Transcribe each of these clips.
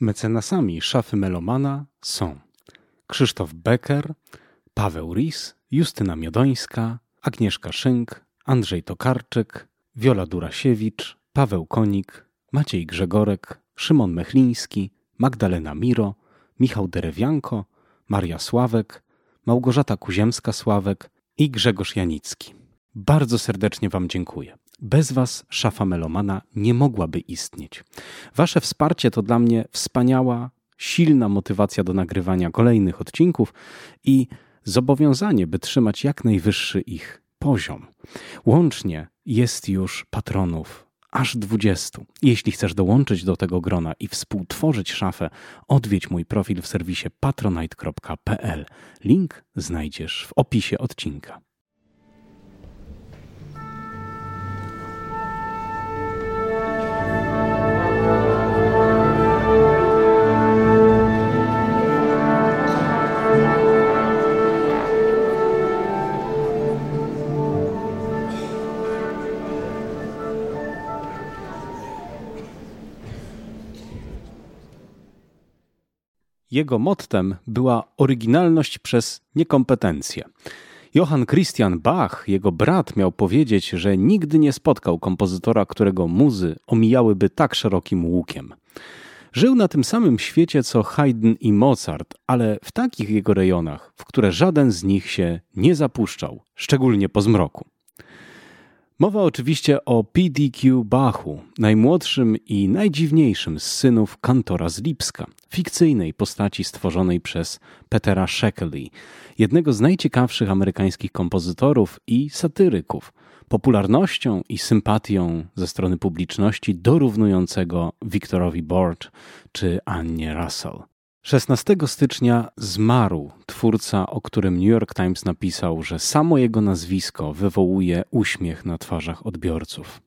Mecenasami szafy Melomana są Krzysztof Becker, Paweł Ris, Justyna Miodońska, Agnieszka Szynk, Andrzej Tokarczyk, Wiola Durasiewicz, Paweł Konik, Maciej Grzegorek, Szymon Mechliński, Magdalena Miro, Michał Derewianko, Maria Sławek, Małgorzata Kuziemska-Sławek i Grzegorz Janicki. Bardzo serdecznie Wam dziękuję. Bez Was szafa melomana nie mogłaby istnieć. Wasze wsparcie to dla mnie wspaniała, silna motywacja do nagrywania kolejnych odcinków i zobowiązanie, by trzymać jak najwyższy ich poziom. Łącznie jest już patronów aż 20. Jeśli chcesz dołączyć do tego grona i współtworzyć szafę, odwiedź mój profil w serwisie patronite.pl. Link znajdziesz w opisie odcinka. Jego mottem była oryginalność przez niekompetencję. Johann Christian Bach, jego brat, miał powiedzieć, że nigdy nie spotkał kompozytora, którego muzy omijałyby tak szerokim łukiem. Żył na tym samym świecie co Haydn i Mozart, ale w takich jego rejonach, w które żaden z nich się nie zapuszczał, szczególnie po zmroku. Mowa oczywiście o PDQ Bachu, najmłodszym i najdziwniejszym z synów kantora z Lipska, fikcyjnej postaci stworzonej przez Petera Shekely, jednego z najciekawszych amerykańskich kompozytorów i satyryków, popularnością i sympatią ze strony publiczności dorównującego Victorowi Borch czy Annie Russell. 16 stycznia zmarł twórca, o którym New York Times napisał, że samo jego nazwisko wywołuje uśmiech na twarzach odbiorców.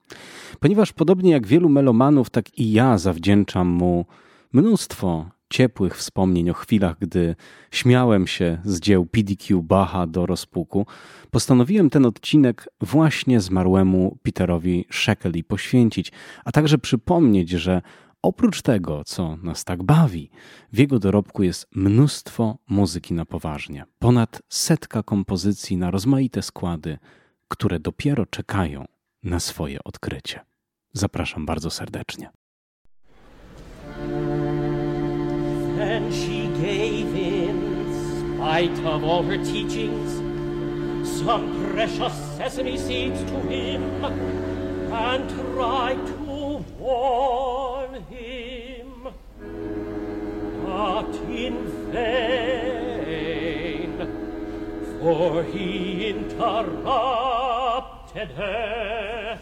Ponieważ podobnie jak wielu melomanów, tak i ja zawdzięczam mu mnóstwo ciepłych wspomnień o chwilach, gdy śmiałem się z dzieł PDQ Bacha do rozpuku, postanowiłem ten odcinek właśnie zmarłemu Peterowi Shekeli poświęcić, a także przypomnieć, że Oprócz tego, co nas tak bawi, w jego dorobku jest mnóstwo muzyki na poważnie. Ponad setka kompozycji na rozmaite składy, które dopiero czekają na swoje odkrycie. Zapraszam bardzo serdecznie. And she gave in spite of all her teachings. Some precious sesame seeds to him and tried to warn him, but in vain, for he interrupted her,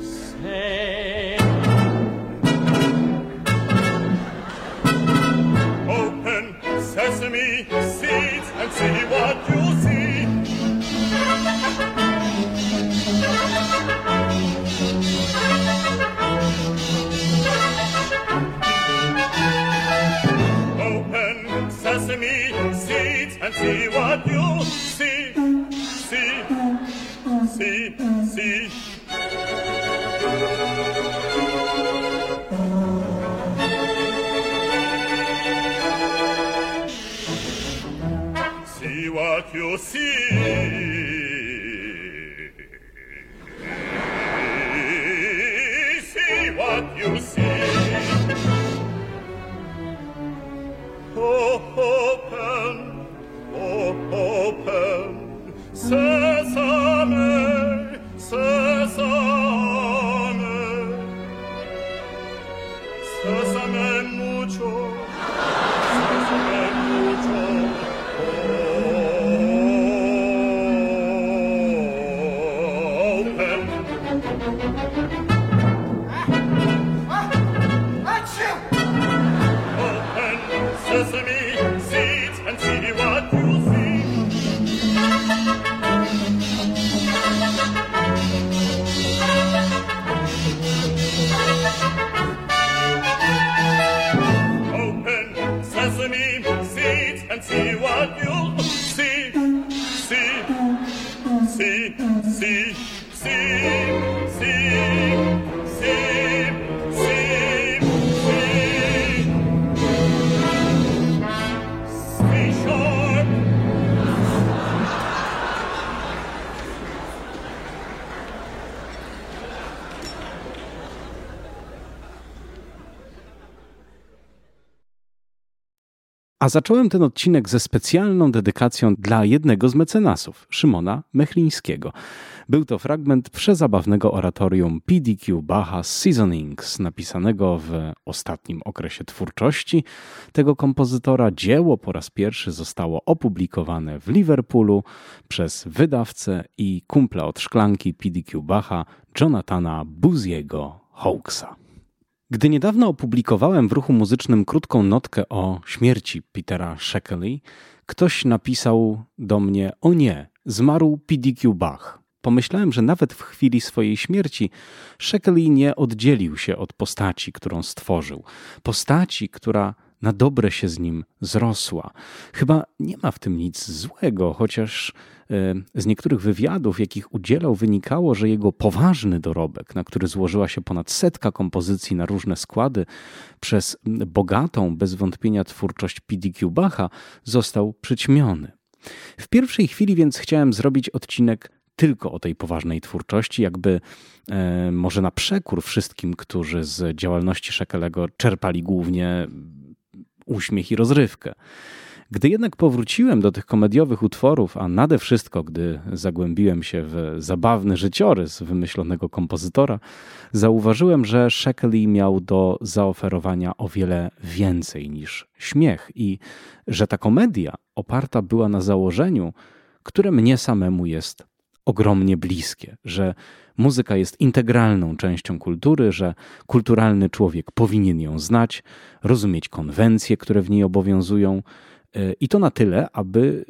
saying, sesame seeds and see what you see. Open sesame seeds and see what you see. See, see, see. più sì A zacząłem ten odcinek ze specjalną dedykacją dla jednego z mecenasów, Szymona Mechlińskiego. Był to fragment przezabawnego oratorium PDQ Bacha Seasonings, napisanego w ostatnim okresie twórczości tego kompozytora. Dzieło po raz pierwszy zostało opublikowane w Liverpoolu przez wydawcę i kumpla od szklanki PDQ Bacha Jonathana Buziego Hawksa. Gdy niedawno opublikowałem w ruchu muzycznym krótką notkę o śmierci Petera Sheckley, ktoś napisał do mnie: O nie, zmarł PDQ Bach. Pomyślałem, że nawet w chwili swojej śmierci Sheckley nie oddzielił się od postaci, którą stworzył. Postaci, która na dobre się z nim zrosła. Chyba nie ma w tym nic złego, chociaż e, z niektórych wywiadów, jakich udzielał, wynikało, że jego poważny dorobek, na który złożyła się ponad setka kompozycji na różne składy, przez bogatą, bez wątpienia twórczość PDQ Bacha, został przyćmiony. W pierwszej chwili więc chciałem zrobić odcinek tylko o tej poważnej twórczości, jakby e, może na przekór wszystkim, którzy z działalności Szekelego czerpali głównie uśmiech i rozrywkę. Gdy jednak powróciłem do tych komediowych utworów, a nade wszystko, gdy zagłębiłem się w zabawny życiorys wymyślonego kompozytora, zauważyłem, że Sheckley miał do zaoferowania o wiele więcej niż śmiech i że ta komedia oparta była na założeniu, które mnie samemu jest ogromnie bliskie, że muzyka jest integralną częścią kultury, że kulturalny człowiek powinien ją znać, rozumieć konwencje, które w niej obowiązują e, i to na tyle, aby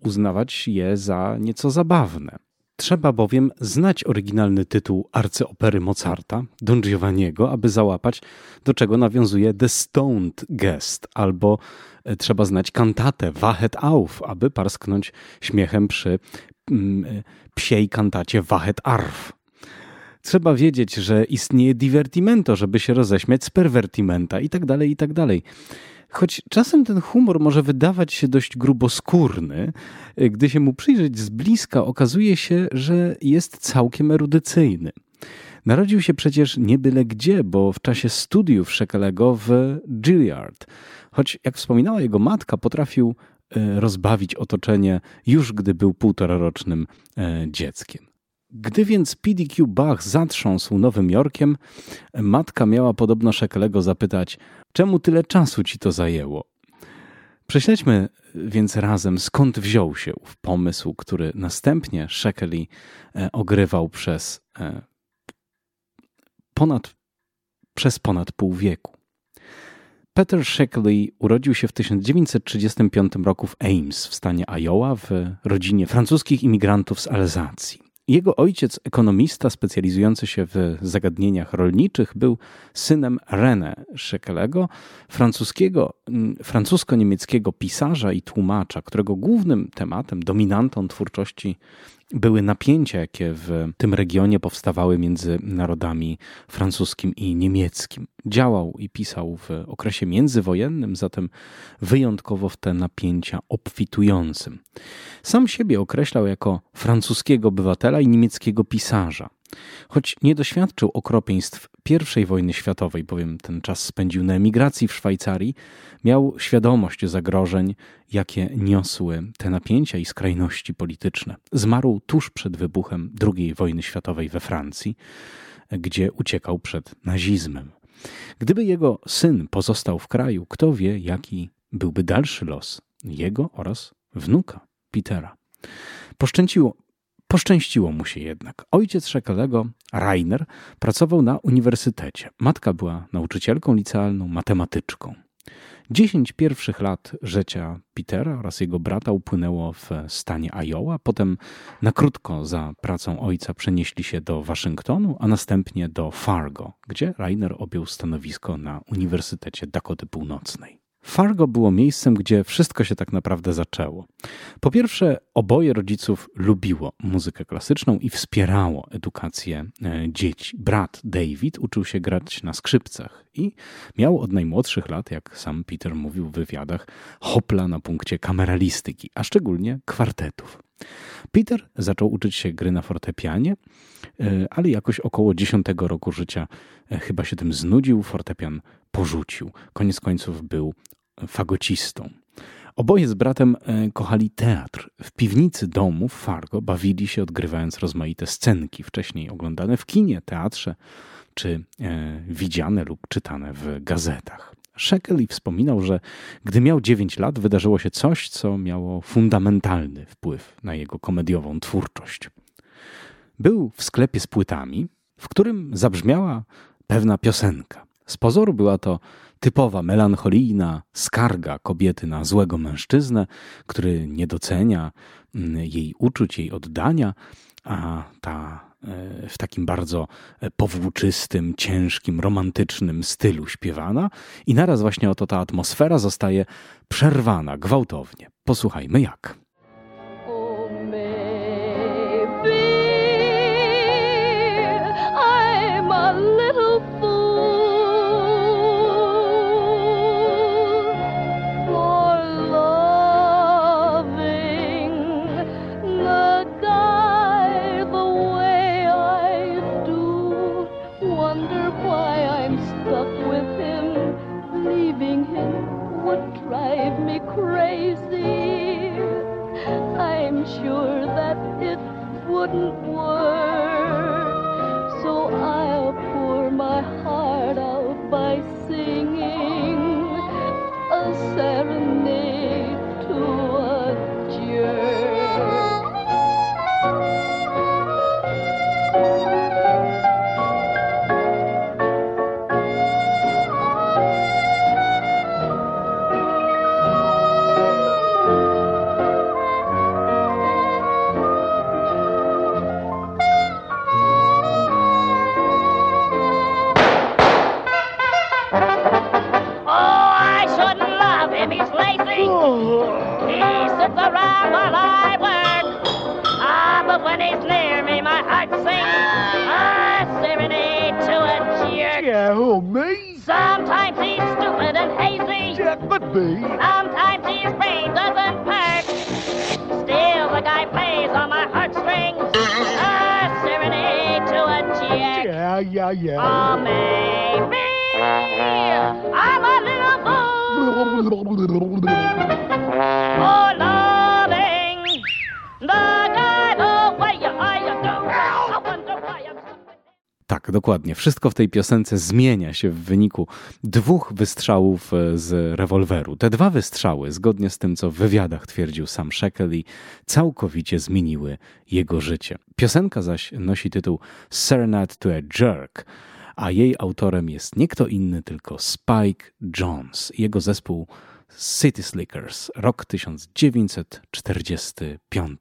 uznawać je za nieco zabawne. Trzeba bowiem znać oryginalny tytuł arcyopery Mozarta, Don Giovanniego, aby załapać, do czego nawiązuje The Stoned Guest, albo e, trzeba znać kantatę Wachet auf, aby parsknąć śmiechem przy mm, e, psiej kantacie Wachet arf. Trzeba wiedzieć, że istnieje divertimento, żeby się roześmiać z pervertimenta i tak dalej, i tak dalej. Choć czasem ten humor może wydawać się dość gruboskórny, gdy się mu przyjrzeć z bliska, okazuje się, że jest całkiem erudycyjny. Narodził się przecież nie byle gdzie, bo w czasie studiów Szekelego w Gilliard. Choć, jak wspominała jego matka, potrafił e, rozbawić otoczenie już gdy był półtorarocznym e, dzieckiem. Gdy więc PDQ Bach zatrząsł Nowym Jorkiem, matka miała podobno Szekelego zapytać, czemu tyle czasu ci to zajęło? Prześledźmy więc razem, skąd wziął się ów pomysł, który następnie Shekeli e, ogrywał przez e, ponad, przez ponad pół wieku. Peter Sheckley urodził się w 1935 roku w Ames w stanie Iowa w rodzinie francuskich imigrantów z Alzacji. Jego ojciec, ekonomista specjalizujący się w zagadnieniach rolniczych, był synem René Szekelego, francuskiego, francusko-niemieckiego pisarza i tłumacza, którego głównym tematem, dominantą twórczości były napięcia, jakie w tym regionie powstawały między narodami francuskim i niemieckim. Działał i pisał w okresie międzywojennym, zatem wyjątkowo w te napięcia obfitującym. Sam siebie określał jako francuskiego obywatela i niemieckiego pisarza. Choć nie doświadczył okropieństw I wojny światowej, bowiem ten czas spędził na emigracji w Szwajcarii, miał świadomość zagrożeń, jakie niosły te napięcia i skrajności polityczne. Zmarł tuż przed wybuchem II wojny światowej we Francji, gdzie uciekał przed nazizmem. Gdyby jego syn pozostał w kraju, kto wie, jaki byłby dalszy los jego oraz wnuka Petera. Poszczęciło, Poszczęściło mu się jednak. Ojciec Szekelego, Rainer, pracował na uniwersytecie. Matka była nauczycielką licealną, matematyczką. Dziesięć pierwszych lat życia Petera oraz jego brata upłynęło w stanie Iowa, potem na krótko za pracą ojca przenieśli się do Waszyngtonu, a następnie do Fargo, gdzie Rainer objął stanowisko na Uniwersytecie Dakoty Północnej. Fargo było miejscem, gdzie wszystko się tak naprawdę zaczęło. Po pierwsze, oboje rodziców lubiło muzykę klasyczną i wspierało edukację e, dzieci. Brat David uczył się grać na skrzypcach i miał od najmłodszych lat, jak sam Peter mówił w wywiadach, hopla na punkcie kameralistyki, a szczególnie kwartetów. Peter zaczął uczyć się gry na fortepianie, e, ale jakoś około 10 roku życia e, chyba się tym znudził, fortepian porzucił. Koniec końców był fagocistą. Oboje z bratem e, kochali teatr. W piwnicy domu w Fargo bawili się odgrywając rozmaite scenki, wcześniej oglądane w kinie, teatrze czy widziane lub czytane w gazetach. Shekeli wspominał, że gdy miał 9 lat, wydarzyło się coś, co miało fundamentalny wpływ na jego komediową twórczość. Był w sklepie z płytami, w którym zabrzmiała pewna piosenka. Z pozoru była to typowa melancholijna skarga kobiety na złego mężczyznę, który nie docenia mm, jej uczuć, jej oddania, a ta w takim bardzo e, powłóczystym, ciężkim, romantycznym stylu śpiewana i naraz właśnie oto ta atmosfera zostaje przerwana gwałtownie. Posłuchajmy jak. 嗯。But when he's near me, my heart sings. a serenade to a jerk. Yeah, who, me? Sometimes he's stupid and hazy. That but be. Sometimes his brain doesn't perk. Still, the guy plays on my heartstrings. a serenade to a jerk. Yeah, yeah, yeah. Oh, maybe I'm a little fool. oh, Lord. Dokładnie. Wszystko w tej piosence zmienia się w wyniku dwóch wystrzałów e, z rewolweru. Te dwa wystrzały, zgodnie z tym, co w wywiadach twierdził sam Shekeli, całkowicie zmieniły jego życie. Piosenka zaś nosi tytuł Serenade to a Jerk, a jej autorem jest nie kto inny, tylko Spike Jones. Jego zespół City Slickers, rok 1945.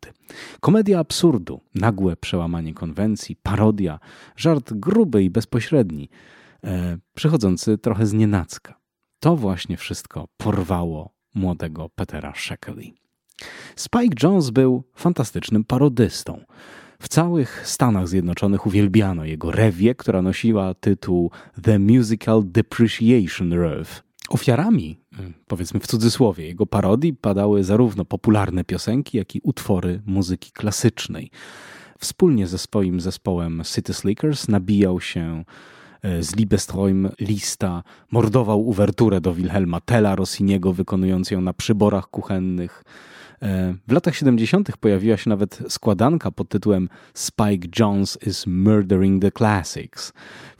Komedia absurdu, nagłe przełamanie konwencji, parodia, żart gruby i bezpośredni, e, przychodzący trochę z nienacka. To właśnie wszystko porwało młodego Petera Shekeli. Spike Jones był fantastycznym parodystą. W całych Stanach Zjednoczonych uwielbiano jego rewie, która nosiła tytuł The Musical Depreciation Reve. Ofiarami, y, powiedzmy w cudzysłowie, jego parodii padały zarówno popularne piosenki, jak i utwory muzyki klasycznej. Wspólnie ze swoim zespołem City Slickers nabijał się y, z Liebesträum lista, mordował uwerturę do Wilhelma Tella Rossiniego, wykonując ją na przyborach kuchennych. Y, w latach 70. pojawiła się nawet składanka pod tytułem Spike Jones is Murdering the Classics,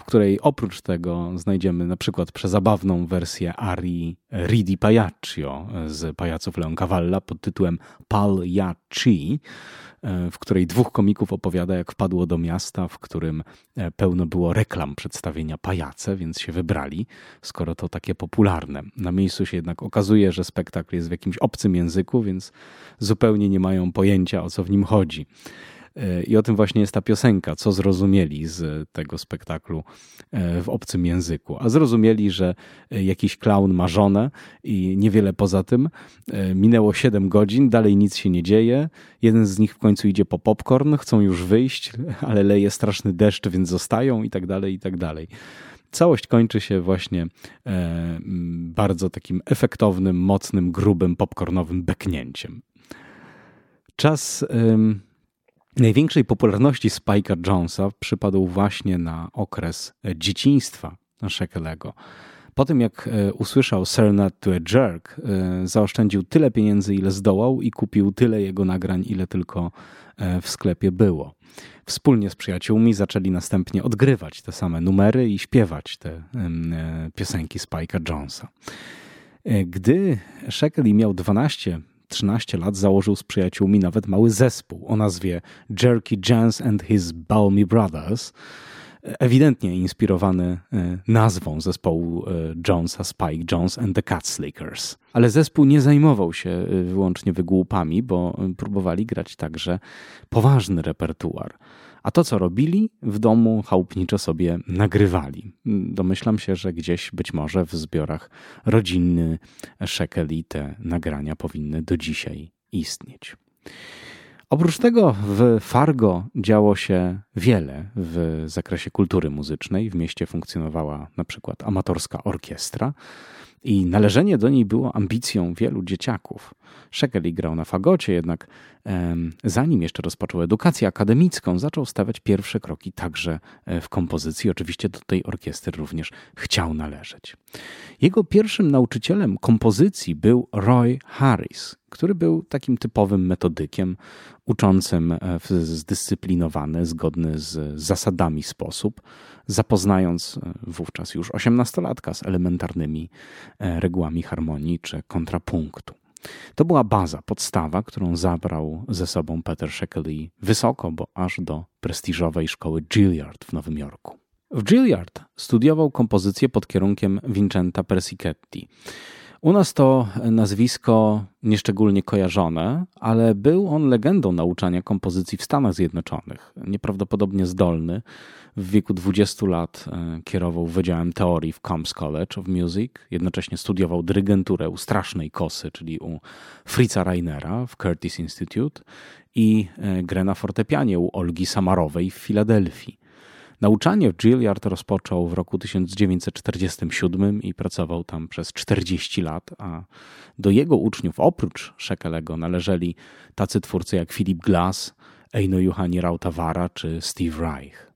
której oprócz tego znajdziemy na przykład przezabawną wersję arii Ridi Pajaccio z Pajaców Leoncavalla pod tytułem Pagliacci, w której dwóch komików opowiada, jak wpadło do miasta, w którym pełno było reklam przedstawienia pajace, więc się wybrali, skoro to takie popularne. Na miejscu się jednak okazuje, że spektakl jest w jakimś obcym języku, więc zupełnie nie mają pojęcia, o co w nim chodzi. I o tym właśnie jest ta piosenka, co zrozumieli z tego spektaklu e, w obcym języku. A zrozumieli, że jakiś klaun ma żonę i niewiele poza tym. E, minęło 7 godzin, dalej nic się nie dzieje. Jeden z nich w końcu idzie po popcorn, chcą już wyjść, ale leje straszny deszcz, więc zostają i tak dalej, i tak dalej. Całość kończy się właśnie e, bardzo takim efektownym, mocnym, grubym, popcornowym beknięciem. Czas Największej popularności Spike'a Jonesa przypadł właśnie na okres dzieciństwa Shekelego. Po tym jak e, usłyszał Serenade to a Jerk, e, zaoszczędził tyle pieniędzy, ile zdołał i kupił tyle jego nagrań, ile tylko e, w sklepie było. Wspólnie z przyjaciółmi zaczęli następnie odgrywać te same numery i śpiewać te piosenki Spike'a Jonesa. Gdy Shekeli miał 12 13 lat założył z przyjaciółmi nawet mały zespół o nazwie Jerky Jans and His Balmy Brothers, ewidentnie inspirowany e, nazwą zespołu e, Jonesa, Spike Jones and the Cat Slickers. Ale zespół nie zajmował się e, wyłącznie wygłupami, bo próbowali grać także poważny repertuar. A to, co robili w domu, chałupniczo sobie nagrywali. Domyślam się, że gdzieś być może w zbiorach rodzinny Szekeli te nagrania powinny do dzisiaj istnieć. Oprócz tego w Fargo działo się wiele w zakresie kultury muzycznej. W mieście funkcjonowała na przykład amatorska orkiestra i należenie do niej było ambicją wielu dzieciaków. Szekeli grał na fagocie, jednak zanim jeszcze rozpoczął edukację akademicką, zaczął stawiać pierwsze kroki także e, w kompozycji. Oczywiście do tej orkiestry również chciał należeć. Jego pierwszym nauczycielem kompozycji był Roy Harris, który był takim typowym metodykiem, uczącym e, w zdyscyplinowany, zgodny z zasadami sposób, zapoznając e, wówczas już osiemnastolatka z elementarnymi regułami harmonii czy kontrapunktu. To była baza, podstawa, którą zabrał ze sobą Peter Shekely wysoko, bo aż do prestiżowej szkoły Gilliard w Nowym Jorku. W Gilliard studiował kompozycję pod kierunkiem Vincenta Persichetti. U nas to nazwisko nieszczególnie kojarzone, ale był on legendą nauczania kompozycji w Stanach Zjednoczonych. Nieprawdopodobnie zdolny. W wieku 20 lat e, kierował Wydziałem Teorii w Combs College of Music. Jednocześnie studiował dyrygenturę u Strasznej Kosy, czyli u Fritza Reinera w Curtis Institute i e, grę na fortepianie u Olgi Samarowej w Filadelfii. Nauczanie w Gilliard rozpoczął w roku 1947 i pracował tam przez 40 lat, a do jego uczniów oprócz Szekelego należeli tacy twórcy jak Philip Glass, Eino Juhani Rautawara czy Steve Reich.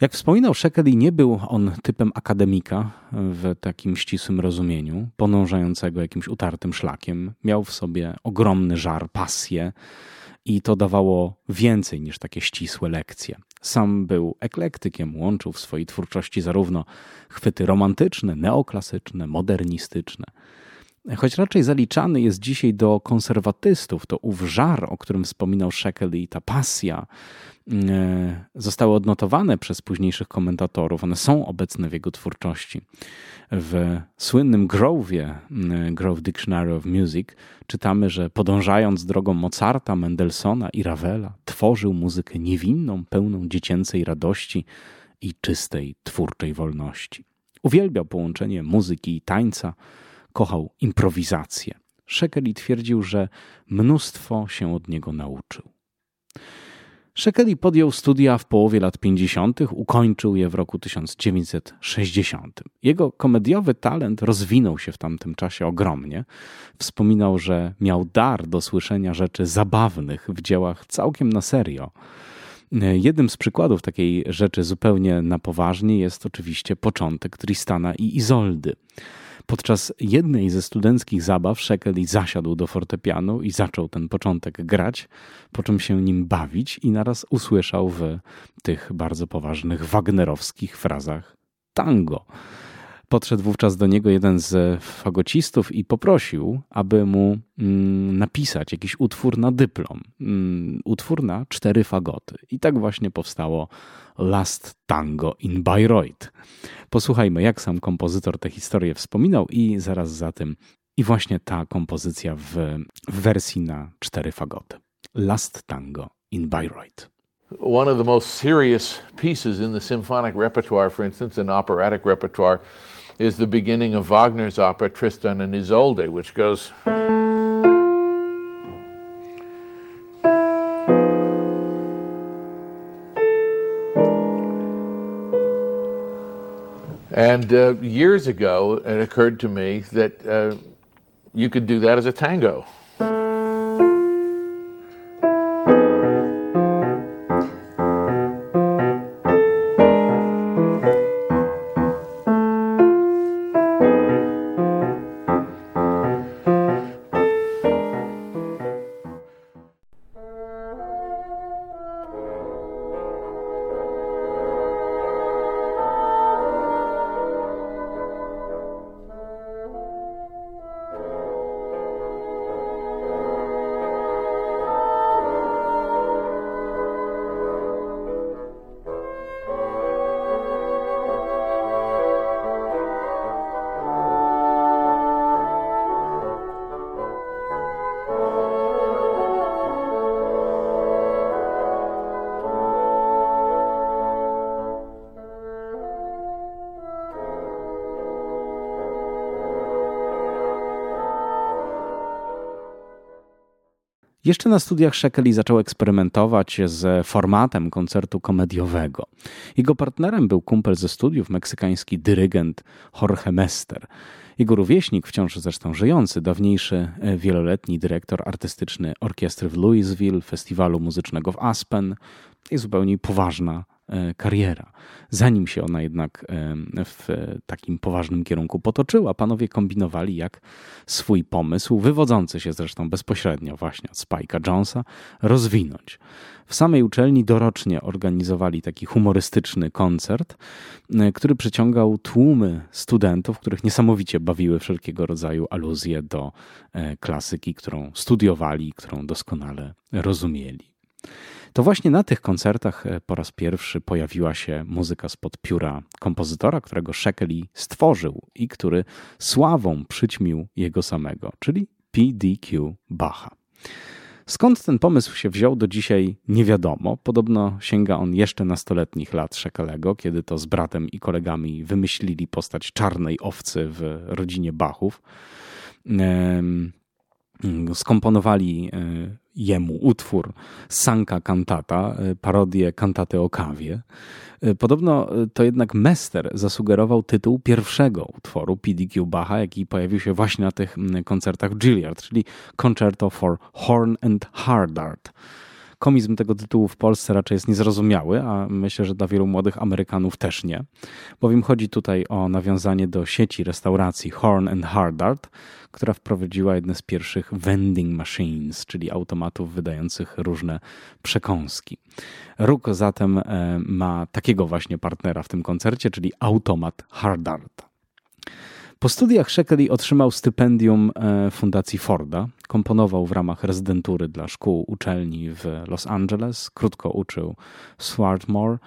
Jak wspominał Shekeli, nie był on typem akademika w takim ścisłym rozumieniu, podążającego jakimś utartym szlakiem. Miał w sobie ogromny żar, pasję i to dawało więcej niż takie ścisłe lekcje. Sam był eklektykiem, łączył w swojej twórczości zarówno chwyty romantyczne, neoklasyczne, modernistyczne. Choć raczej zaliczany jest dzisiaj do konserwatystów, to ów żar, o którym wspominał Shekely, i ta pasja e, zostały odnotowane przez późniejszych komentatorów. One są obecne w jego twórczości. W słynnym Grove'ie, e, Grove Dictionary of Music, czytamy, że podążając drogą Mozarta, Mendelssohna i Ravela, tworzył muzykę niewinną, pełną dziecięcej radości i czystej twórczej wolności. Uwielbiał połączenie muzyki i tańca, kochał improwizację. Szekeli twierdził, że mnóstwo się od niego nauczył. Szekeli podjął studia w połowie lat 50., ukończył je w roku 1960. Jego komediowy talent rozwinął się w tamtym czasie ogromnie. Wspominał, że miał dar do słyszenia rzeczy zabawnych w dziełach całkiem na serio. Jednym z przykładów takiej rzeczy zupełnie na poważnie jest oczywiście początek Tristana i Izoldy. Podczas jednej ze studenckich zabaw Szekeli zasiadł do fortepianu i zaczął ten początek grać, po czym się nim bawić i naraz usłyszał w tych bardzo poważnych wagnerowskich frazach tango. Podszedł wówczas do niego jeden z fagocistów i poprosił, aby mu mm, napisać jakiś utwór na dyplom. Mm, utwór na cztery fagoty. I tak właśnie powstało Last Tango in Bayreuth. Posłuchajmy, jak sam kompozytor tę historię wspominał i zaraz za tym i właśnie ta kompozycja w, w wersji na cztery fagoty. Last Tango in Bayreuth. One of the most serious pieces in the symphonic repertoire, for instance, in operatic repertoire, is the beginning of Wagner's opera Tristan and Isolde, which goes. And uh, years ago, it occurred to me that uh, you could do that as a tango. Jeszcze na studiach Shekeli zaczął eksperymentować z formatem koncertu komediowego. Jego partnerem był kumpel ze studiów, meksykański dyrygent Jorge Mester. Jego rówieśnik, wciąż zresztą żyjący, dawniejszy e, wieloletni dyrektor artystyczny orkiestry w Louisville, festiwalu muzycznego w Aspen i zupełnie poważna E, kariera. Zanim się ona jednak e, w takim poważnym kierunku potoczyła, panowie kombinowali, jak swój pomysł, wywodzący się zresztą bezpośrednio właśnie od Spike'a Jonesa, rozwinąć. W samej uczelni dorocznie organizowali taki humorystyczny koncert, e, który przyciągał tłumy studentów, których niesamowicie bawiły wszelkiego rodzaju aluzje do klasyki, którą studiowali, którą doskonale rozumieli. To właśnie na tych koncertach e, po raz pierwszy pojawiła się muzyka spod pióra kompozytora, którego Shekeli stworzył i który sławą przyćmił jego samego, czyli PDQ Bacha. Skąd ten pomysł się wziął, do dzisiaj nie wiadomo. Podobno sięga on jeszcze nastoletnich lat Szekelego, kiedy to z bratem i kolegami wymyślili postać czarnej owcy w rodzinie Bachów. Skomponowali e, jemu utwór Sanka Cantata, e, parodię kantaty o kawie. E, podobno e, to jednak Mester zasugerował tytuł pierwszego utworu PDQ Bacha, jaki pojawił się właśnie na tych koncertach w Gilliard, czyli Concerto for Horn and Hardart. Komizm tego tytułu w Polsce raczej jest niezrozumiały, a myślę, że dla wielu młodych Amerykanów też nie, bowiem chodzi tutaj o nawiązanie do sieci restauracji Horn and Hardart, która wprowadziła jedne z pierwszych vending machines, czyli automatów wydających różne przekąski. Róg zatem e, ma takiego właśnie partnera w tym koncercie, czyli automat Hardart. Po studiach Shekeli otrzymał stypendium e, Fundacji Forda. Komponował w ramach rezydentury dla szkół uczelni w Los Angeles. Krótko uczył Swarthmore,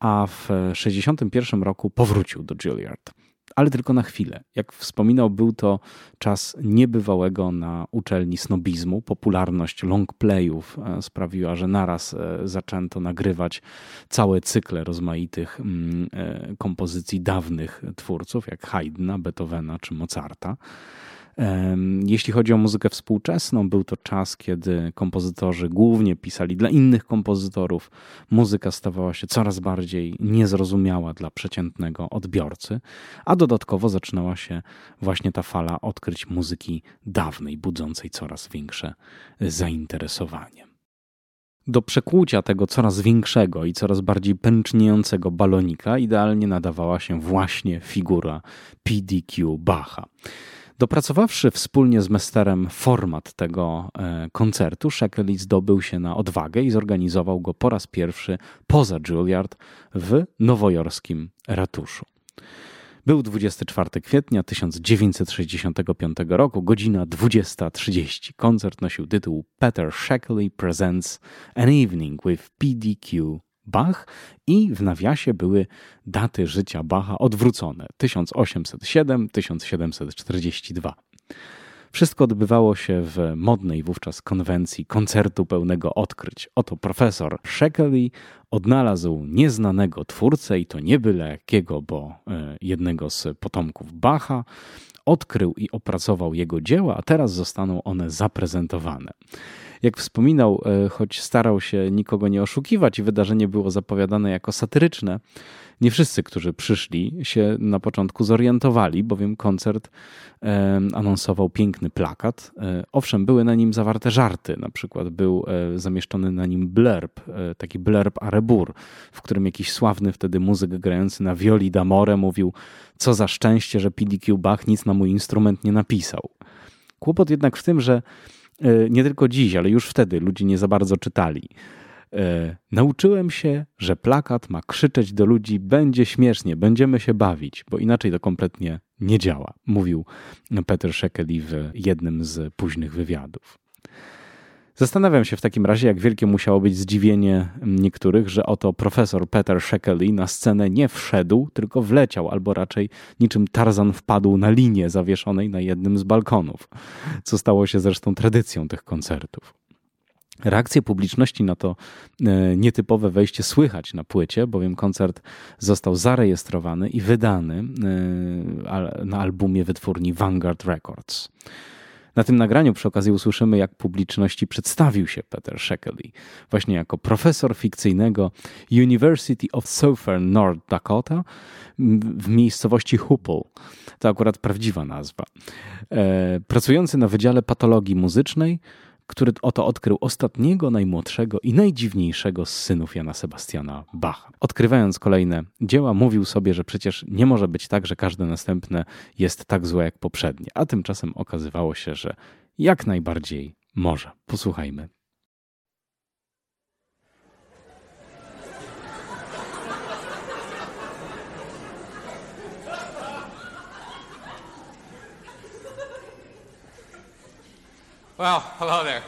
a w 1961 roku powrócił do Juilliard ale tylko na chwilę. Jak wspominał, był to czas niebywałego na uczelni snobizmu. Popularność longplayów e, sprawiła, że naraz e, zaczęto nagrywać całe cykle rozmaitych mm, e, kompozycji dawnych twórców, jak Haydna, Beethovena czy Mozarta. Jeśli chodzi o muzykę współczesną, był to czas, kiedy kompozytorzy głównie pisali dla innych kompozytorów. Muzyka stawała się coraz bardziej niezrozumiała dla przeciętnego odbiorcy, a dodatkowo zaczynała się właśnie ta fala odkryć muzyki dawnej, budzącej coraz większe zainteresowanie. Do przekłucia tego coraz większego i coraz bardziej pęczniejącego balonika idealnie nadawała się właśnie figura PDQ Bacha. Dopracowawszy wspólnie z Mesterem format tego e, koncertu, Shekeli zdobył się na odwagę i zorganizował go po raz pierwszy poza Juilliard w nowojorskim ratuszu. Był 24 kwietnia 1965 roku, godzina 20.30. Koncert nosił tytuł Peter Shekeli Presents An Evening with PDQ Bach i w nawiasie były daty życia Bacha odwrócone 1807-1742. Wszystko odbywało się w modnej wówczas konwencji koncertu pełnego odkryć. Oto profesor Shekeli odnalazł nieznanego twórcę i to nie byle jakiego, bo e, jednego z potomków Bacha. Odkrył i opracował jego dzieła, a teraz zostaną one zaprezentowane. Jak wspominał, e, choć starał się nikogo nie oszukiwać i wydarzenie było zapowiadane jako satyryczne, nie wszyscy, którzy przyszli, się na początku zorientowali, bowiem koncert e, anonsował piękny plakat. E, owszem, były na nim zawarte żarty. Na przykład był zamieszczony na nim blurb, taki blurb Arebur, w którym jakiś sławny wtedy muzyk grający na violi d'amore mówił: Co za szczęście, że PDQ Bach nic na mój instrument nie napisał. Kłopot jednak w tym, że nie tylko dziś, ale już wtedy ludzie nie za bardzo czytali. E, nauczyłem się, że plakat ma krzyczeć do ludzi: będzie śmiesznie, będziemy się bawić, bo inaczej to kompletnie nie działa, mówił Peter Szekeli w jednym z późnych wywiadów. Zastanawiam się w takim razie, jak wielkie musiało być zdziwienie niektórych, że oto profesor Peter Shekeli na scenę nie wszedł, tylko wleciał, albo raczej niczym Tarzan wpadł na linię zawieszonej na jednym z balkonów, co stało się zresztą tradycją tych koncertów. Reakcję publiczności na to e, nietypowe wejście słychać na płycie, bowiem koncert został zarejestrowany i wydany e, na albumie wytwórni Vanguard Records. Na tym nagraniu przy okazji usłyszymy, jak publiczności przedstawił się Peter Sheckley, właśnie jako profesor fikcyjnego University of Southern North Dakota w miejscowości Hupple. To akurat prawdziwa nazwa. E, pracujący na Wydziale Patologii Muzycznej, który oto odkrył ostatniego, najmłodszego i najdziwniejszego z synów Jana Sebastiana Bacha. Odkrywając kolejne dzieła, mówił sobie, że przecież nie może być tak, że każde następne jest tak złe jak poprzednie, a tymczasem okazywało się, że jak najbardziej może. Posłuchajmy. Well, hello there.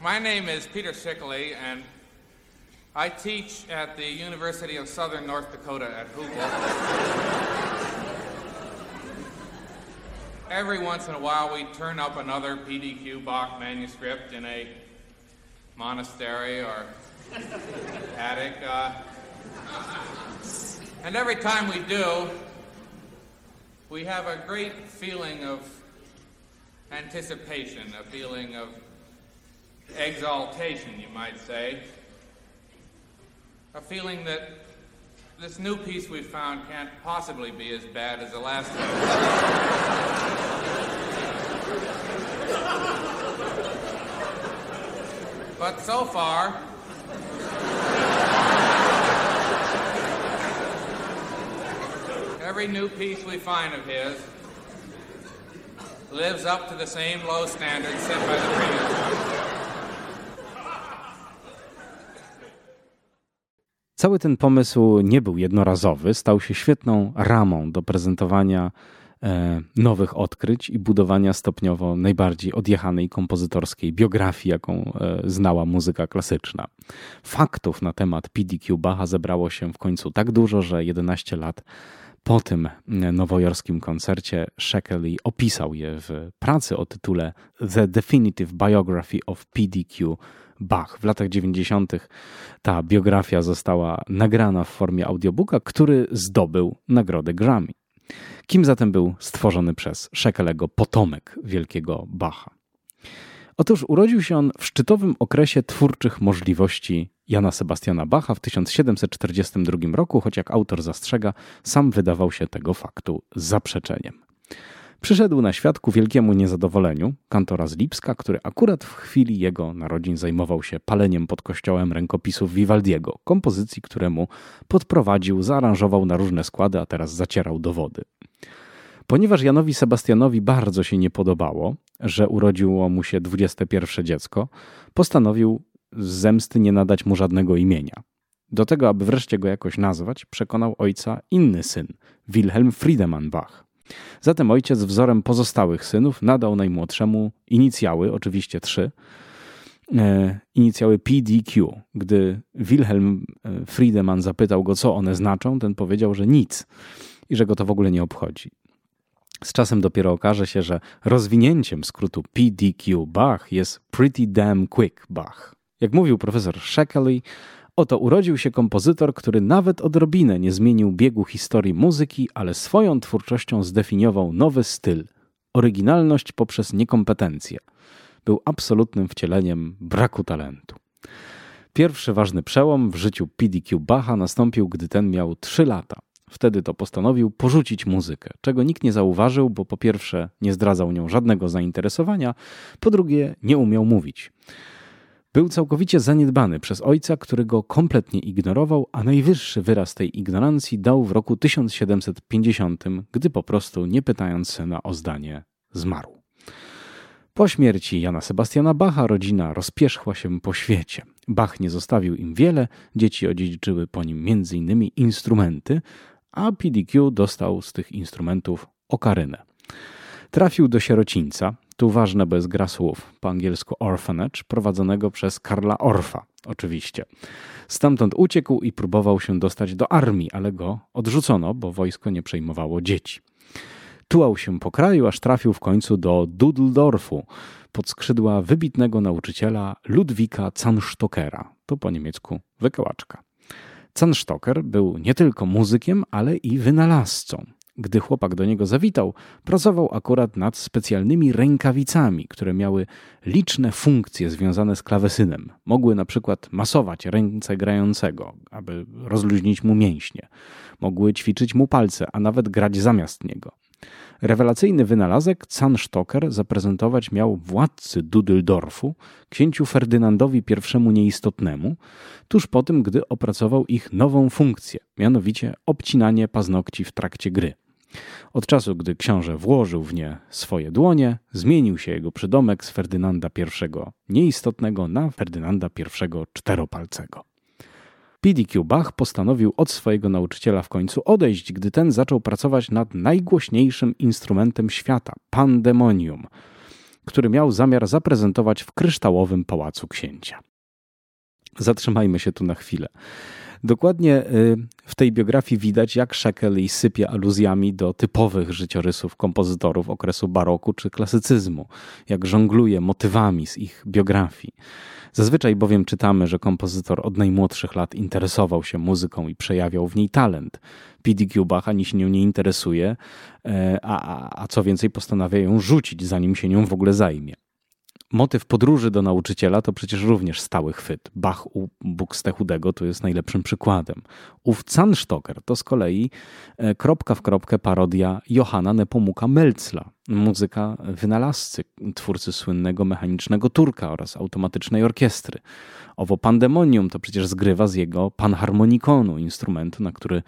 My name is Peter Shickley, and I teach at the University of Southern North Dakota at Hoople. Every once in a while, we turn up another PDQ Bach manuscript in a monastery or attic. Uh, and every time we do, we have a great feeling of anticipation, a feeling of exaltation, you might say. A feeling that this new piece we found can't possibly be as bad as the last one. but so far, every new piece we find of his lives up to the same low standards set by the previous. Cały ten pomysł nie był jednorazowy, stał się świetną ramą do prezentowania e, nowych odkryć i budowania stopniowo najbardziej odjechanej kompozytorskiej biografii, jaką e, znała muzyka klasyczna. Faktów na temat PDQ Bacha zebrało się w końcu tak dużo, że 11 lat po tym nowojorskim koncercie Sheckley opisał je w pracy o tytule The Definitive Biography of PDQ Bach. W latach 90. ta biografia została nagrana w formie audiobooka, który zdobył nagrodę Grammy. Kim zatem był stworzony przez Sheckley'ego potomek wielkiego Bacha? Otóż urodził się on w szczytowym okresie twórczych możliwości Jana Sebastiana Bacha w 1742 roku, choć jak autor zastrzega, sam wydawał się tego faktu zaprzeczeniem. Przyszedł na świat ku wielkiemu niezadowoleniu kantora z Lipska, który akurat w chwili jego narodzin zajmował się paleniem pod kościołem rękopisów Vivaldiego, kompozycji, któremu podprowadził, zaaranżował na różne składy, a teraz zacierał dowody. Ponieważ Janowi Sebastianowi bardzo się nie podobało, że urodziło mu się 21 dziecko, postanowił z zemsty nie nadać mu żadnego imienia. Do tego, aby wreszcie go jakoś nazwać, przekonał ojca inny syn, Wilhelm Friedemann Bach. Zatem ojciec wzorem pozostałych synów nadał najmłodszemu inicjały, oczywiście trzy, e, inicjały PDQ. Gdy Wilhelm e, Friedemann zapytał go, co one znaczą, ten powiedział, że nic i że go to w ogóle nie obchodzi. Z czasem dopiero okaże się, że rozwinięciem skrótu PDQ Bach jest Pretty Damn Quick Bach. Jak mówił profesor Sheckley, oto urodził się kompozytor, który nawet odrobinę nie zmienił biegu historii muzyki, ale swoją twórczością zdefiniował nowy styl oryginalność poprzez niekompetencję. Był absolutnym wcieleniem braku talentu. Pierwszy ważny przełom w życiu PDQ Bacha nastąpił, gdy ten miał 3 lata. Wtedy to postanowił porzucić muzykę, czego nikt nie zauważył, bo po pierwsze nie zdradzał nią żadnego zainteresowania, po drugie nie umiał mówić. Był całkowicie zaniedbany przez ojca, który go kompletnie ignorował, a najwyższy wyraz tej ignorancji dał w roku 1750, gdy po prostu, nie pytając syna o zdanie, zmarł. Po śmierci Jana Sebastiana Bacha rodzina rozpierzchła się po świecie. Bach nie zostawił im wiele, dzieci odziedziczyły po nim m.in. instrumenty, a PDQ dostał z tych instrumentów okarynę. Trafił do sierocińca, tu ważne, bo jest gra słów, po angielsku orphanage, prowadzonego przez Karla Orfa, oczywiście. Stamtąd uciekł i próbował się dostać do armii, ale go odrzucono, bo wojsko nie przejmowało dzieci. Tułał się po kraju, aż trafił w końcu do Dudldorfu, pod skrzydła wybitnego nauczyciela Ludwika Zanstockera, to po niemiecku wykołaczka. Zanstocker był nie tylko muzykiem, ale i wynalazcą. Gdy chłopak do niego zawitał, pracował akurat nad specjalnymi rękawicami, które miały liczne funkcje związane z klawesynem. Mogły na przykład masować ręce grającego, aby rozluźnić mu mięśnie. Mogły ćwiczyć mu palce, a nawet grać zamiast niego. Rewelacyjny wynalazek Zahnstocker zaprezentować miał władcy Düsseldorfu, księciu Ferdynandowi I Nieistotnemu, tuż po tym, gdy opracował ich nową funkcję, mianowicie obcinanie paznokci w trakcie gry. Od czasu, gdy książę włożył w nie swoje dłonie, zmienił się jego przydomek z Ferdynanda I Nieistotnego na Ferdynanda I Czteropalcego. PDQ Bach postanowił od swojego nauczyciela w końcu odejść, gdy ten zaczął pracować nad najgłośniejszym instrumentem świata pandemonium, który miał zamiar zaprezentować w kryształowym pałacu księcia. Zatrzymajmy się tu na chwilę. Dokładnie y, w tej biografii widać, jak Shekeli sypie aluzjami do typowych życiorysów kompozytorów okresu baroku czy klasycyzmu, jak żongluje motywami z ich biografii. Zazwyczaj bowiem czytamy, że kompozytor od najmłodszych lat interesował się muzyką i przejawiał w niej talent. PDQ Bach ani się nią nie interesuje, e, a, a co więcej postanawia ją rzucić, zanim się nią w ogóle zajmie. Motyw podróży do nauczyciela to przecież również stały chwyt. Bach u Buxtehudego to jest najlepszym przykładem. Ów Zahnstocker to z kolei e, kropka w kropkę parodia Johanna Nepomuka Melzla, muzyka wynalazcy, twórcy słynnego mechanicznego turka oraz automatycznej orkiestry. Owo pandemonium to przecież zgrywa z jego panharmonikonu, instrumentu, na który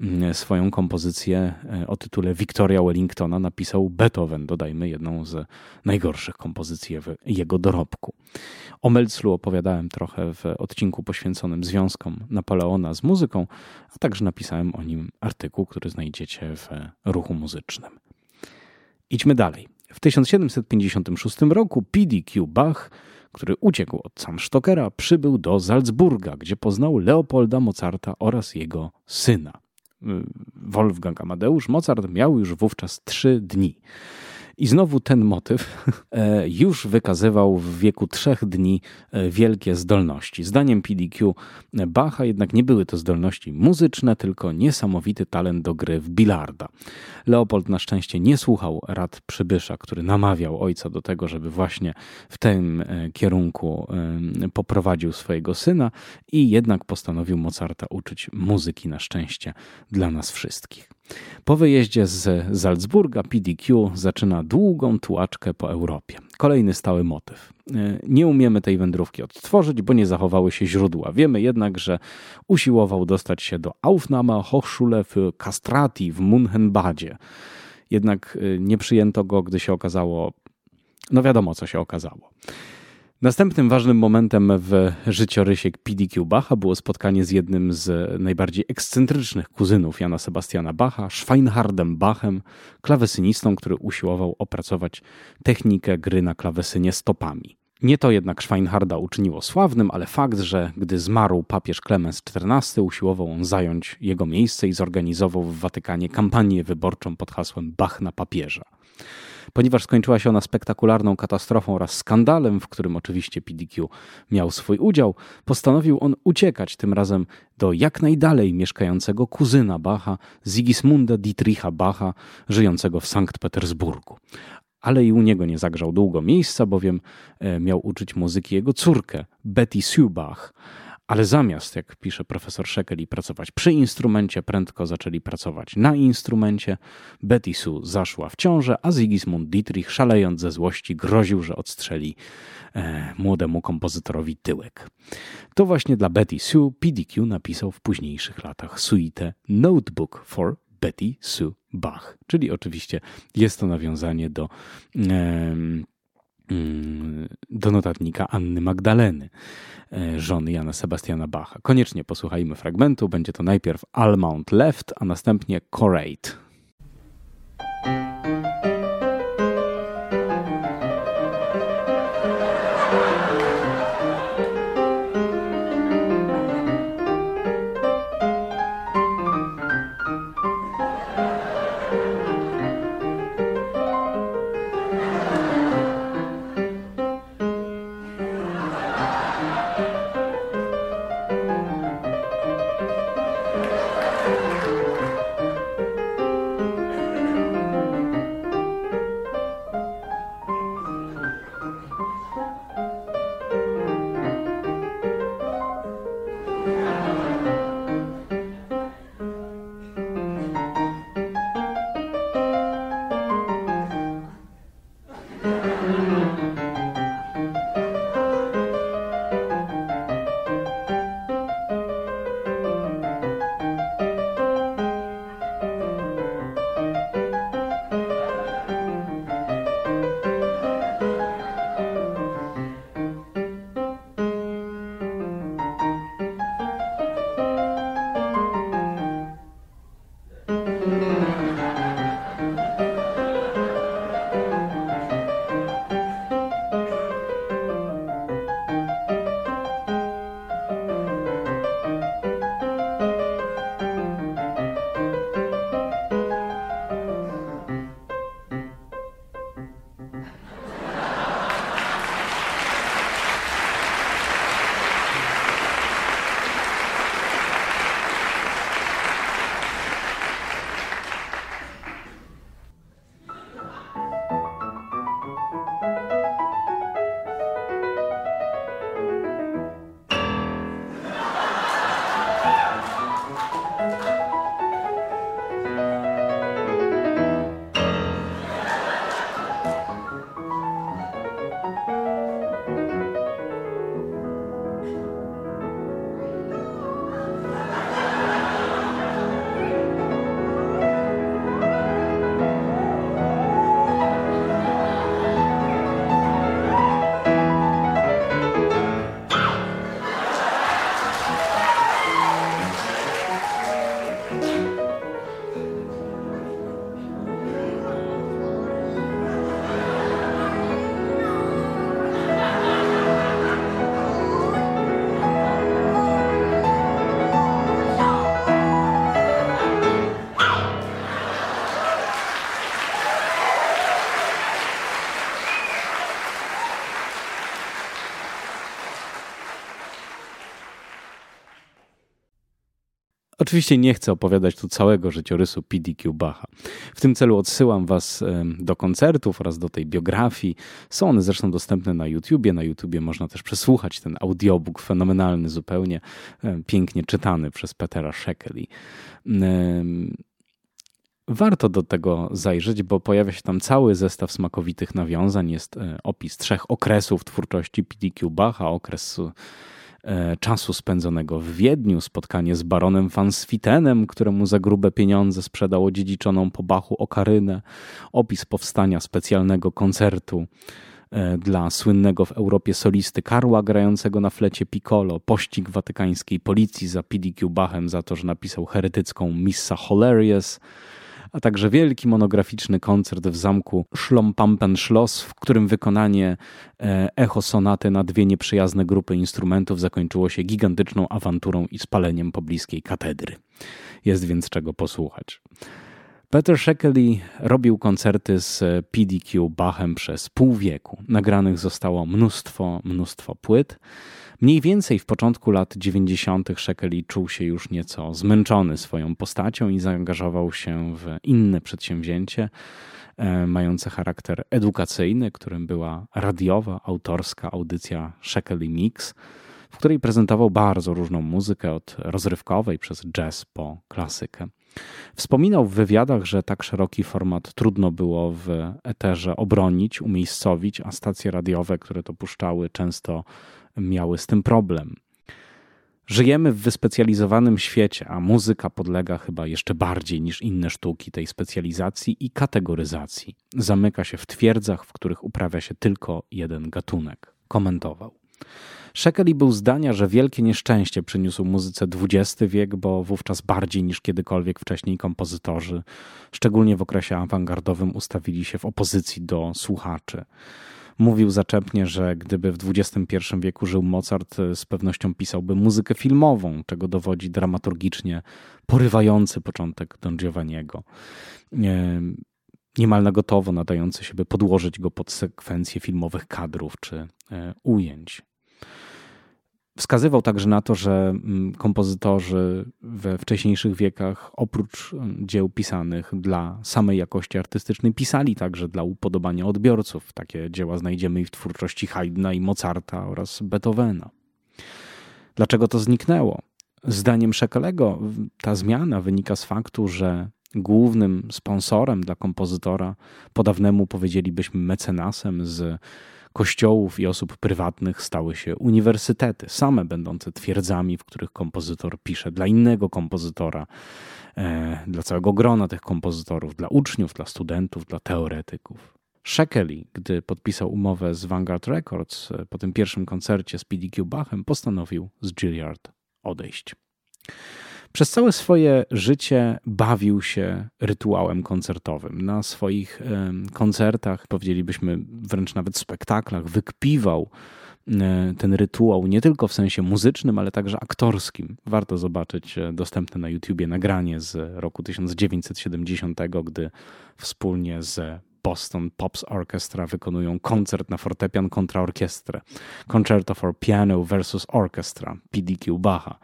mm, swoją kompozycję e, o tytule Victoria Wellingtona napisał Beethoven, dodajmy jedną z najgorszych kompozycji jego dorobku. O Melzlu opowiadałem trochę w odcinku poświęconym związkom Napoleona z muzyką, a także napisałem o nim artykuł, który znajdziecie w ruchu muzycznym. Idźmy dalej. W 1756 roku PDQ Bach, który uciekł od Zahnstockera, przybył do Salzburga, gdzie poznał Leopolda Mozarta oraz jego syna. Wolfgang Amadeusz Mozart miał już wówczas trzy dni. I znowu ten motyw e, już wykazywał w wieku trzech dni e, wielkie zdolności. Zdaniem PDQ Bacha jednak nie były to zdolności muzyczne, tylko niesamowity talent do gry w bilarda. Leopold na szczęście nie słuchał rad przybysza, który namawiał ojca do tego, żeby właśnie w tym e, kierunku poprowadził swojego syna i jednak postanowił Mozarta uczyć muzyki na szczęście dla nas wszystkich. Po wyjeździe z Salzburga PDQ zaczyna długą tułaczkę po Europie. Kolejny stały motyw. E, nie umiemy tej wędrówki odtworzyć, bo nie zachowały się źródła. Wiemy jednak, że usiłował dostać się do Aufnahme Hochschule für Castrati w Munchenbadzie. Jednak e, nie przyjęto go, gdy się okazało, no wiadomo co się okazało. Następnym ważnym momentem w życiorysie PDQ Bacha było spotkanie z jednym z najbardziej ekscentrycznych kuzynów Jana Sebastiana Bacha, Schweinhardem Bachem, klawesynistą, który usiłował opracować technikę gry na klawesynie stopami. Nie to jednak Schweinharda uczyniło sławnym, ale fakt, że gdy zmarł papież Klemens XIV, usiłował on zająć jego miejsce i zorganizował w Watykanie kampanię wyborczą pod hasłem Bach na papieża. Ponieważ skończyła się ona spektakularną katastrofą oraz skandalem, w którym oczywiście PDQ miał swój udział, postanowił on uciekać tym razem do jak najdalej mieszkającego kuzyna Bacha, Sigismunda Dietricha Bacha, żyjącego w Sankt Petersburgu ale i u niego nie zagrzał długo miejsca, bowiem e, miał uczyć muzyki jego córkę, Betty Sue Bach. Ale zamiast, jak pisze profesor Shekeli, pracować przy instrumencie, prędko zaczęli pracować na instrumencie. Betty Sue zaszła w ciążę, a Sigismund Dietrich, szalejąc ze złości, groził, że odstrzeli e, młodemu kompozytorowi tyłek. To właśnie dla Betty Sue PDQ napisał w późniejszych latach suite Notebook for Betty Sue Bach, czyli oczywiście jest to nawiązanie do. E, do notatnika Anny Magdaleny. E, żony Jana Sebastiana Bacha. Koniecznie posłuchajmy fragmentu. Będzie to najpierw Almount Left, a następnie Corate. Oczywiście nie chcę opowiadać tu całego życiorysu PDQ Bacha. W tym celu odsyłam Was do koncertów oraz do tej biografii. Są one zresztą dostępne na YouTubie. Na YouTubie można też przesłuchać ten audiobook fenomenalny, zupełnie pięknie czytany przez Petera Shekeli. Warto do tego zajrzeć, bo pojawia się tam cały zestaw smakowitych nawiązań. Jest e, opis trzech okresów twórczości PDQ Bacha, okres czasu spędzonego w Wiedniu, spotkanie z baronem van Switenem, któremu za grube pieniądze sprzedał odziedziczoną po Bachu okarynę, opis powstania specjalnego koncertu e, dla słynnego w Europie solisty Karła grającego na flecie piccolo, pościg watykańskiej policji za PDQ Bachem za to, że napisał heretycką Missa Hilarious, a także wielki monograficzny koncert w zamku Schlompampenschloss, w którym wykonanie e, echo sonaty na dwie nieprzyjazne grupy instrumentów zakończyło się gigantyczną awanturą i spaleniem pobliskiej katedry. Jest więc czego posłuchać. Peter Shekeli robił koncerty z PDQ Bachem przez pół wieku. Nagranych zostało mnóstwo, mnóstwo płyt. Mniej więcej w początku lat 90. Shekeli czuł się już nieco zmęczony swoją postacią i zaangażował się w inne przedsięwzięcie e, mające charakter edukacyjny, którym była radiowa, autorska audycja Shekeli Mix, w której prezentował bardzo różną muzykę od rozrywkowej przez jazz po klasykę. Wspominał w wywiadach, że tak szeroki format trudno było w eterze obronić, umiejscowić, a stacje radiowe, które to puszczały, często miały z tym problem. Żyjemy w wyspecjalizowanym świecie, a muzyka podlega chyba jeszcze bardziej niż inne sztuki tej specjalizacji i kategoryzacji. Zamyka się w twierdzach, w których uprawia się tylko jeden gatunek. Komentował. Szekeli był zdania, że wielkie nieszczęście przyniósł muzyce XX wiek, bo wówczas bardziej niż kiedykolwiek wcześniej kompozytorzy, szczególnie w okresie awangardowym, ustawili się w opozycji do słuchaczy. Mówił zaczepnie, że gdyby w XXI wieku żył Mozart, z pewnością pisałby muzykę filmową, czego dowodzi dramaturgicznie porywający początek Don Giovanniego. Niemal na gotowo nadający się, by podłożyć go pod sekwencję filmowych kadrów czy e, ujęć. Wskazywał także na to, że mm, kompozytorzy we wcześniejszych wiekach, oprócz mm, dzieł pisanych dla samej jakości artystycznej, pisali także dla upodobania odbiorców. Takie dzieła znajdziemy i w twórczości Haydna i Mozarta oraz Beethovena. Dlaczego to zniknęło? Zdaniem Szekelego ta zmiana wynika z faktu, że głównym sponsorem dla kompozytora, po dawnemu powiedzielibyśmy mecenasem z kościołów i osób prywatnych stały się uniwersytety, same będące twierdzami, w których kompozytor pisze dla innego kompozytora, e, dla całego grona tych kompozytorów, dla uczniów, dla studentów, dla teoretyków. Shekeli, gdy podpisał umowę z Vanguard Records e, po tym pierwszym koncercie z PDQ Bachem, postanowił z Gilliard odejść. Przez całe swoje życie bawił się rytuałem koncertowym. Na swoich koncertach, powiedzielibyśmy wręcz nawet spektaklach, wykpiwał e, ten rytuał nie tylko w sensie muzycznym, ale także aktorskim. Warto zobaczyć e, dostępne na YouTubie nagranie z roku 1970, gdy wspólnie z Boston Pops Orchestra wykonują koncert na fortepian kontra orkiestrę. Concerto for Piano versus Orchestra, PDQ Bacha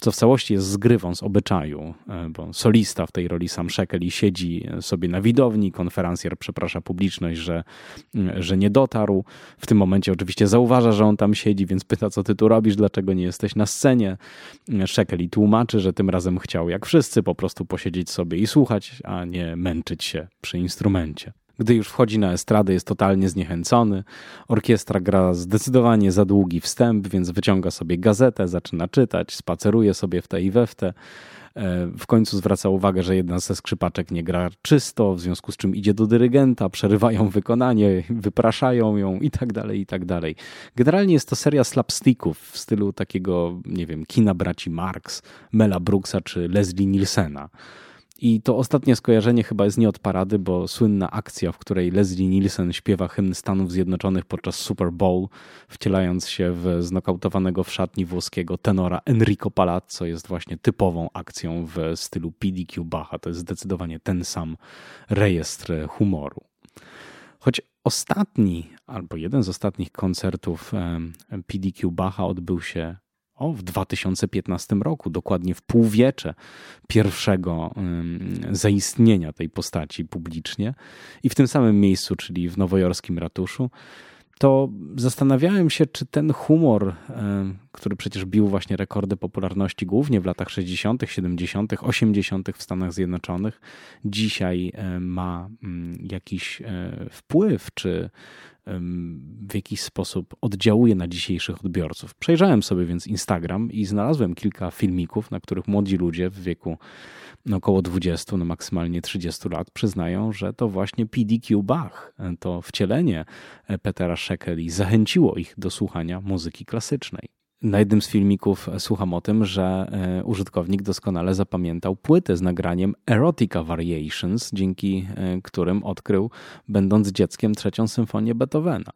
co w całości jest zgrywą z obyczaju, e, bo solista w tej roli Sam Szekeli siedzi sobie na widowni, konferencjer przeprasza publiczność, że, mm, że nie dotarł. W tym momencie oczywiście zauważa, że on tam siedzi, więc pyta, co ty tu robisz, dlaczego nie jesteś na scenie. Szekeli tłumaczy, że tym razem chciał, jak wszyscy, po prostu posiedzieć sobie i słuchać, a nie męczyć się przy instrumencie. Gdy już wchodzi na estradę, jest totalnie zniechęcony. Orkiestra gra zdecydowanie za długi wstęp, więc wyciąga sobie gazetę, zaczyna czytać, spaceruje sobie w te i we w te. E, w końcu zwraca uwagę, że jedna ze skrzypaczek nie gra czysto, w związku z czym idzie do dyrygenta, przerywają wykonanie, wypraszają ją i tak dalej, i tak dalej. Generalnie jest to seria slapsticków w stylu takiego, nie wiem, kina braci Marx, Mela Brooksa czy Leslie Nielsena. I to ostatnie skojarzenie chyba jest nie od parady, bo słynna akcja, w której Leslie Nielsen śpiewa hymn Stanów Zjednoczonych podczas Super Bowl, wcielając się w znokautowanego w szatni włoskiego tenora Enrico Palazzo, jest właśnie typową akcją w stylu PDQ Bacha. To jest zdecydowanie ten sam rejestr humoru. Choć ostatni, albo jeden z ostatnich koncertów PDQ Bacha odbył się o, w 2015 roku, dokładnie w półwiecze pierwszego zaistnienia tej postaci publicznie i w tym samym miejscu, czyli w nowojorskim ratuszu, to zastanawiałem się, czy ten humor, który przecież bił właśnie rekordy popularności głównie w latach 60., 70., 80. w Stanach Zjednoczonych, dzisiaj ma mm, jakiś e, wpływ, czy w jakiś sposób oddziałuje na dzisiejszych odbiorców. Przejrzałem sobie więc Instagram i znalazłem kilka filmików, na których młodzi ludzie w wieku no, około 20, no maksymalnie 30 lat przyznają, że to właśnie PDQ Bach, to wcielenie Petera Szekeli zachęciło ich do słuchania muzyki klasycznej. Na jednym z filmików słucham o tym, że e, użytkownik doskonale zapamiętał płytę z nagraniem Erotica Variations, dzięki e, którym odkrył, będąc dzieckiem, trzecią symfonię Beethovena.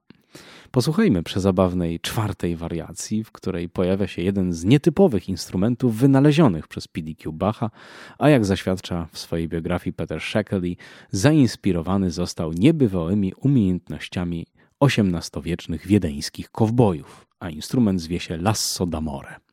Posłuchajmy przezabawnej czwartej wariacji, w której pojawia się jeden z nietypowych instrumentów wynalezionych przez PDQ Bacha, a jak zaświadcza w swojej biografii Peter Shekely, zainspirowany został niebywałymi umiejętnościami XVIII-wiecznych wiedeńskich kowbojów a instrument zwie się Lasso d'Amore.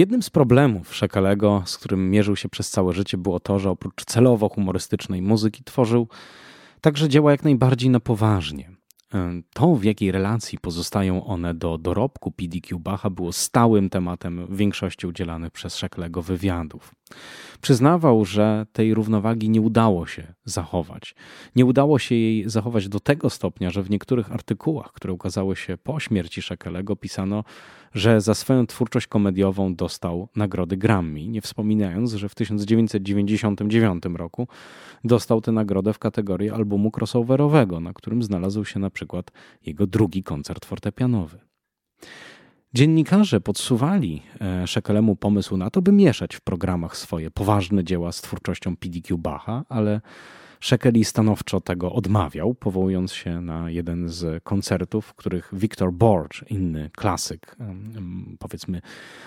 Jednym z problemów Szekalego, z którym mierzył się przez całe życie, było to, że oprócz celowo humorystycznej muzyki tworzył także dzieła jak najbardziej na poważnie. To, w jakiej relacji pozostają one do dorobku PDQ Bacha, było stałym tematem w większości udzielanych przez Szeklego wywiadów. Przyznawał, że tej równowagi nie udało się zachować. Nie udało się jej zachować do tego stopnia, że w niektórych artykułach, które ukazały się po śmierci Szekelego, pisano, że za swoją twórczość komediową dostał nagrody Grammy, nie wspominając, że w 1999 roku dostał tę nagrodę w kategorii albumu crossoverowego, na którym znalazł się na przykład jego drugi koncert fortepianowy. Dziennikarze podsuwali e, Szekelemu pomysł na to, by mieszać w programach swoje poważne dzieła z twórczością PDQ Bacha, ale Szekeli stanowczo tego odmawiał, powołując się na jeden z koncertów, w których Victor Borge, inny klasyk, powiedzmy,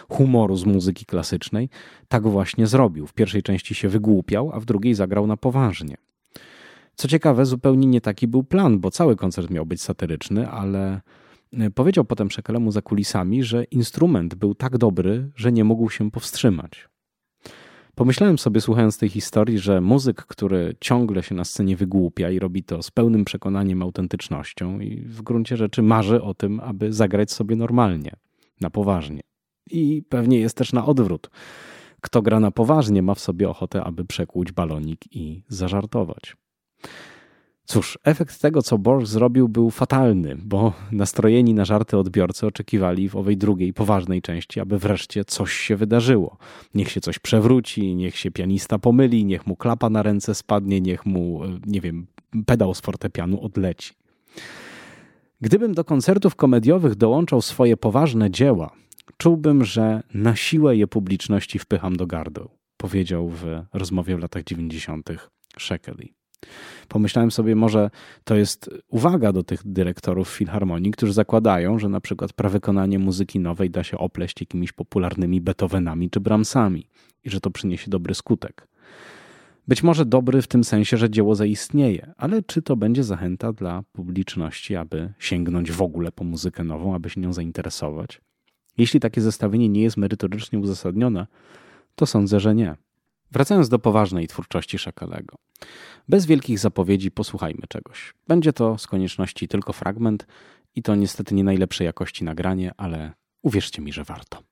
humoru z muzyki klasycznej, tak właśnie zrobił. W pierwszej części się wygłupiał, a w drugiej zagrał na poważnie. Co ciekawe, zupełnie nie taki był plan, bo cały koncert miał być satyryczny, ale powiedział potem Szekelemu za kulisami, że instrument był tak dobry, że nie mógł się powstrzymać. Pomyślałem sobie, słuchając tej historii, że muzyk, który ciągle się na scenie wygłupia i robi to z pełnym przekonaniem, autentycznością i w gruncie rzeczy marzy o tym, aby zagrać sobie normalnie, na poważnie. I pewnie jest też na odwrót. Kto gra na poważnie, ma w sobie ochotę, aby przekłuć balonik i zażartować. Cóż, efekt tego, co Borg zrobił, był fatalny, bo nastrojeni na żarty odbiorcy oczekiwali w owej drugiej, poważnej części, aby wreszcie coś się wydarzyło. Niech się coś przewróci, niech się pianista pomyli, niech mu klapa na ręce spadnie, niech mu, e, nie wiem, pedał z fortepianu odleci. Gdybym do koncertów komediowych dołączał swoje poważne dzieła, czułbym, że na siłę je publiczności wpycham do gardeł, powiedział w rozmowie w latach 90. Shekely. Pomyślałem sobie, może to jest uwaga do tych dyrektorów filharmonii, którzy zakładają, że na przykład prawykonanie muzyki nowej da się opleść jakimiś popularnymi Beethovenami czy Brahmsami i że to przyniesie dobry skutek. Być może dobry w tym sensie, że dzieło zaistnieje, ale czy to będzie zachęta dla publiczności, aby sięgnąć w ogóle po muzykę nową, aby się nią zainteresować? Jeśli takie zestawienie nie jest merytorycznie uzasadnione, to sądzę, że nie. Wracając do poważnej twórczości Szakalego. Bez wielkich zapowiedzi posłuchajmy czegoś. Będzie to z konieczności tylko fragment i to niestety nie najlepszej jakości nagranie, ale uwierzcie mi, że warto.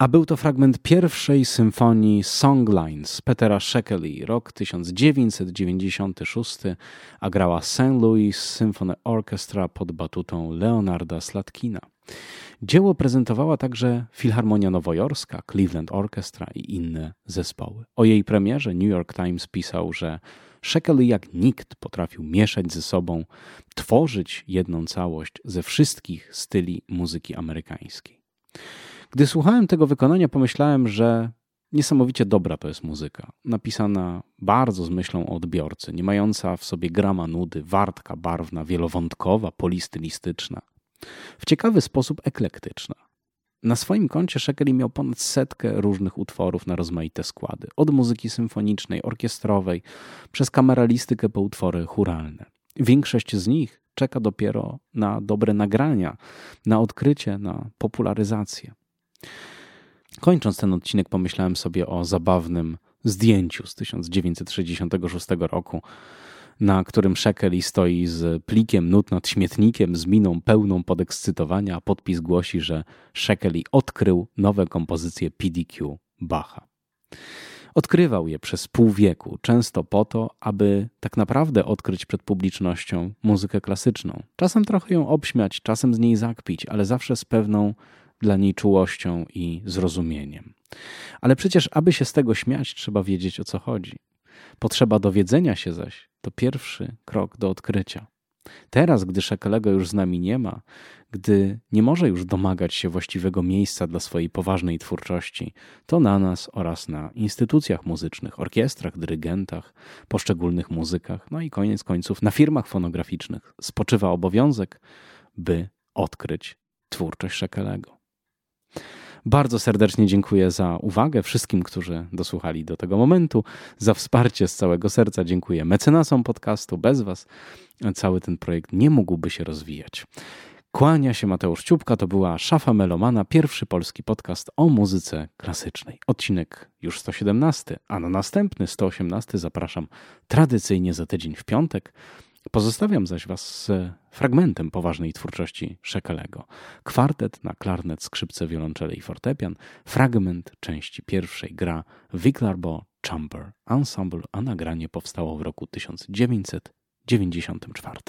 A był to fragment pierwszej symfonii Songlines Petera Shekeli, rok 1996, a grała St. Louis Symphony Orchestra pod batutą Leonarda Slatkina. Dzieło prezentowała także Filharmonia Nowojorska, Cleveland Orchestra i inne zespoły. O jej premierze New York Times pisał, że Shekely jak nikt potrafił mieszać ze sobą, tworzyć jedną całość ze wszystkich styli muzyki amerykańskiej. Gdy słuchałem tego wykonania, pomyślałem, że niesamowicie dobra to jest muzyka. Napisana bardzo z myślą o odbiorcy, nie mająca w sobie grama nudy, wartka, barwna, wielowątkowa, polistylistyczna. W ciekawy sposób eklektyczna. Na swoim koncie Shekeli miał ponad setkę różnych utworów na rozmaite składy. Od muzyki symfonicznej, orkiestrowej, przez kameralistykę po utwory churalne. Większość z nich czeka dopiero na dobre nagrania, na odkrycie, na popularyzację. Kończąc ten odcinek, pomyślałem sobie o zabawnym zdjęciu z 1966 roku, na którym Shekeli stoi z plikiem nut nad śmietnikiem, z miną pełną podekscytowania, a podpis głosi, że Shekeli odkrył nowe kompozycje PDQ Bacha. Odkrywał je przez pół wieku, często po to, aby tak naprawdę odkryć przed publicznością muzykę klasyczną. Czasem trochę ją obśmiać, czasem z niej zakpić, ale zawsze z pewną dla niej czułością i zrozumieniem. Ale przecież, aby się z tego śmiać, trzeba wiedzieć o co chodzi. Potrzeba dowiedzenia się zaś to pierwszy krok do odkrycia. Teraz, gdy Szekelego już z nami nie ma, gdy nie może już domagać się właściwego miejsca dla swojej poważnej twórczości, to na nas oraz na instytucjach muzycznych, orkiestrach, dyrygentach, poszczególnych muzykach, no i koniec końców na firmach fonograficznych spoczywa obowiązek, by odkryć twórczość Szekelego. Bardzo serdecznie dziękuję za uwagę wszystkim, którzy dosłuchali do tego momentu, za wsparcie z całego serca. Dziękuję mecenasom podcastu. Bez Was cały ten projekt nie mógłby się rozwijać. Kłania się Mateusz Ciupka, to była Szafa Melomana, pierwszy polski podcast o muzyce klasycznej. Odcinek już 117, a na następny 118 zapraszam tradycyjnie za tydzień w piątek. Pozostawiam zaś Was z fragmentem poważnej twórczości Szekelego. Kwartet na klarnet, skrzypce, wiolonczele i fortepian. Fragment części pierwszej gra Wiglarbo Chamber Ensemble, a nagranie powstało w roku 1994.